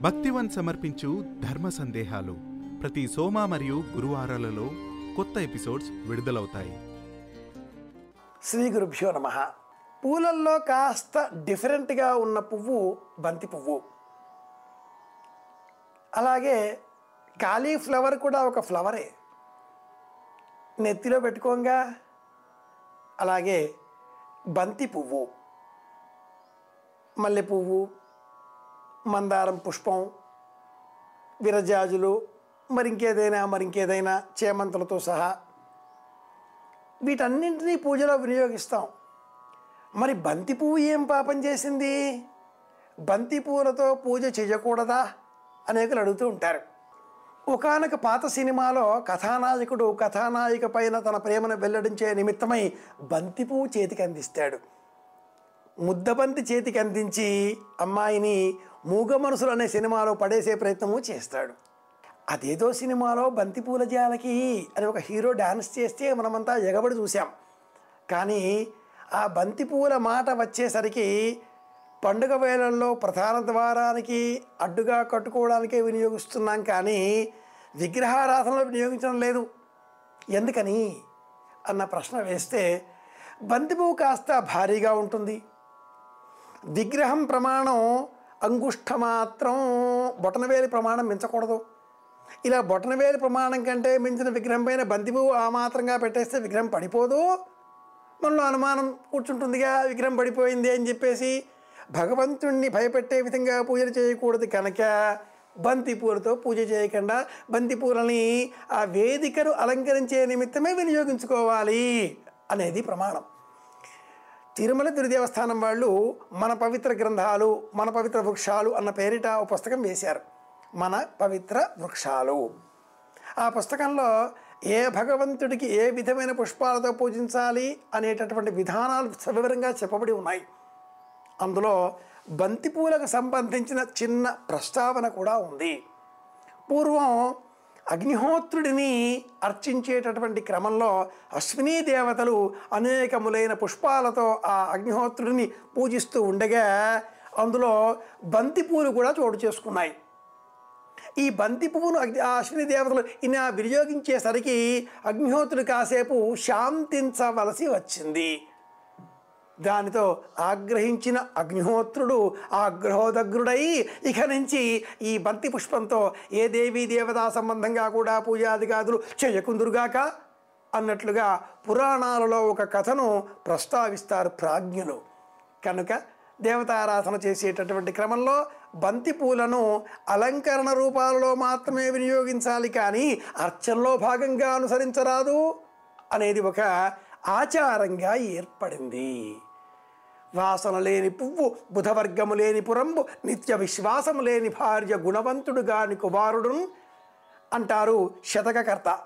భక్తివన్ సమర్పించు ధర్మ సందేహాలు ప్రతి సోమ మరియు గురువారాలలో కొత్త ఎపిసోడ్స్ విడుదలవుతాయి. శ్రీ గురుభ్యో నమ. పూలల్లో కాస్త డిఫరెంట్గా ఉన్న పువ్వు బంతి పువ్వు. అలాగే కాలీఫ్లవర్ కూడా ఒక ఫ్లవరే. నెత్తిలో పెట్టుకోంగా. అలాగే బంతి పువ్వు. మల్లె పువ్వు. మందారం పుష్పం విరజాజులు మరింకేదైనా మరింకేదైనా చేమంతులతో సహా వీటన్నింటినీ పూజలో వినియోగిస్తాం. మరి బంతి పువ్వు ఏం పాపం చేసింది? బంతి పువ్వులతో పూజ చేయకూడదా? అనేకులు అడుగుతూ ఉంటారు. ఒకనొక పాత సినిమాలో కథానాయకుడు కథానాయిక పైన తన ప్రేమను వెల్లడించే నిమిత్తమై బంతి పువ్వు చేతికి అందిస్తాడు. ముద్దబంతి చేతికి అందించి అమ్మాయిని మూగ మనసులు అనే సినిమాలో పడేసే ప్రయత్నము చేస్తాడు. అదేదో సినిమాలో బంతిపూల జాలకి అని ఒక హీరో డాన్స్ చేస్తే మనమంతా ఎగబడి చూసాం కానీ ఆ బంతిపూల మాట వచ్చేసరికి పండుగ వేళల్లో ప్రధాన ద్వారానికి అడ్డుగా కట్టుకోవడానికే వినియోగిస్తున్నాం కానీ విగ్రహారాధనలో వినియోగించడం లేదు. ఎందుకని? అన్న ప్రశ్న వేస్తే బంతిపూ కాస్త భారీగా ఉంటుంది. విగ్రహం ప్రమాణం అంగుష్ట మాత్రం బొటనవేలి ప్రమాణం మించకూడదు. ఇలా బొటనవేలి ప్రమాణం కంటే మించిన విగ్రహం పైన బంతిపువ్వు ఆ మాత్రంగా పెట్టేస్తే విగ్రహం పడిపోదు. మనలో అనుమానం కూర్చుంటుందిగా విగ్రహం పడిపోయింది అని చెప్పేసి భగవంతుణ్ణి భయపెట్టే విధంగా పూజలు చేయకూడదు కనుక బంతిపూలతో పూజ చేయకుండా బంతిపూలని ఆ వేదికను అలంకరించే నిమిత్తమే వినియోగించుకోవాలి అనేది ప్రమాణం. తిరుమల తిరుదేవస్థానం వాళ్ళు మన పవిత్ర గ్రంథాలు మన పవిత్ర వృక్షాలు అన్న పేరిట ఒక పుస్తకం వేశారు. మన పవిత్ర వృక్షాలు. ఆ పుస్తకంలో ఏ భగవంతుడికి ఏ విధమైన పుష్పాలతో పూజించాలి అనేటటువంటి విధానాలు సవివరంగా చెప్పబడి ఉన్నాయి. అందులో బంతిపూలకు సంబంధించిన చిన్న ప్రస్తావన కూడా ఉంది. పూర్వం అగ్నిహోత్రుడిని అర్చించేటటువంటి క్రమంలో అశ్వినీ దేవతలు అనేకములైన పుష్పాలతో ఆ అగ్నిహోత్రుడిని పూజిస్తూ ఉండగా అందులో బంతిపూలు కూడా చోటు చేసుకున్నాయి. ఈ బంతి పువ్వును అగ్ని ఆ అశ్విని దేవతలు ఈయన వినియోగించేసరికి అగ్నిహోత్రుడు కాసేపు శాంతించవలసి వచ్చింది. దానితో ఆగ్రహించిన అగ్నిహోత్రుడు ఆగ్రహోదగ్రుడై ఇక నుంచి ఈ బంతి పుష్పంతో ఏ దేవీ దేవతా సంబంధంగా కూడా పూజాదిగాదులు చేయకుందురుగాక అన్నట్లుగా పురాణాలలో ఒక కథను ప్రస్తావిస్తారు ప్రాజ్ఞులు. కనుక దేవతారాధన చేసేటటువంటి క్రమంలో బంతి పూలను అలంకరణ రూపాలలో మాత్రమే వినియోగించాలి కానీ అర్చనలో భాగంగా అనుసరించరాదు అనేది ఒక ఆచారంగా ఏర్పడింది. వాసన లేని పువ్వు బుధవర్గము లేని పురంబు నిత్య విశ్వాసము లేని భార్య గుణవంతుడు గాని కుమారుడు అంటారు శతకకర్త.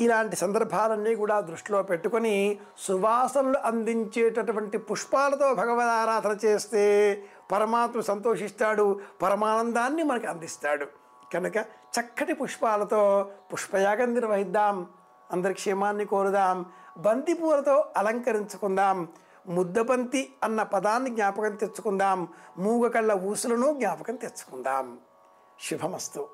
ఇలాంటి సందర్భాలన్నీ కూడా దృష్టిలో పెట్టుకొని సువాసనలు అందించేటటువంటి పుష్పాలతో భగవద్ ఆరాధన చేస్తే పరమాత్మ సంతోషిస్తాడు పరమానందాన్ని మనకు అందిస్తాడు. కనుక చక్కటి పుష్పాలతో పుష్పయాగం నిర్వహిద్దాం. అందరి క్షేమాన్ని కోరుదాం. బంతిపూలతో అలంకరించుకుందాం. ముద్దబంతి అన్న పదాన్ని జ్ఞాపకం తెచ్చుకుందాం. మూగ కళ్ళ ఊసులను జ్ఞాపకం తెచ్చుకుందాం. శుభమస్తు.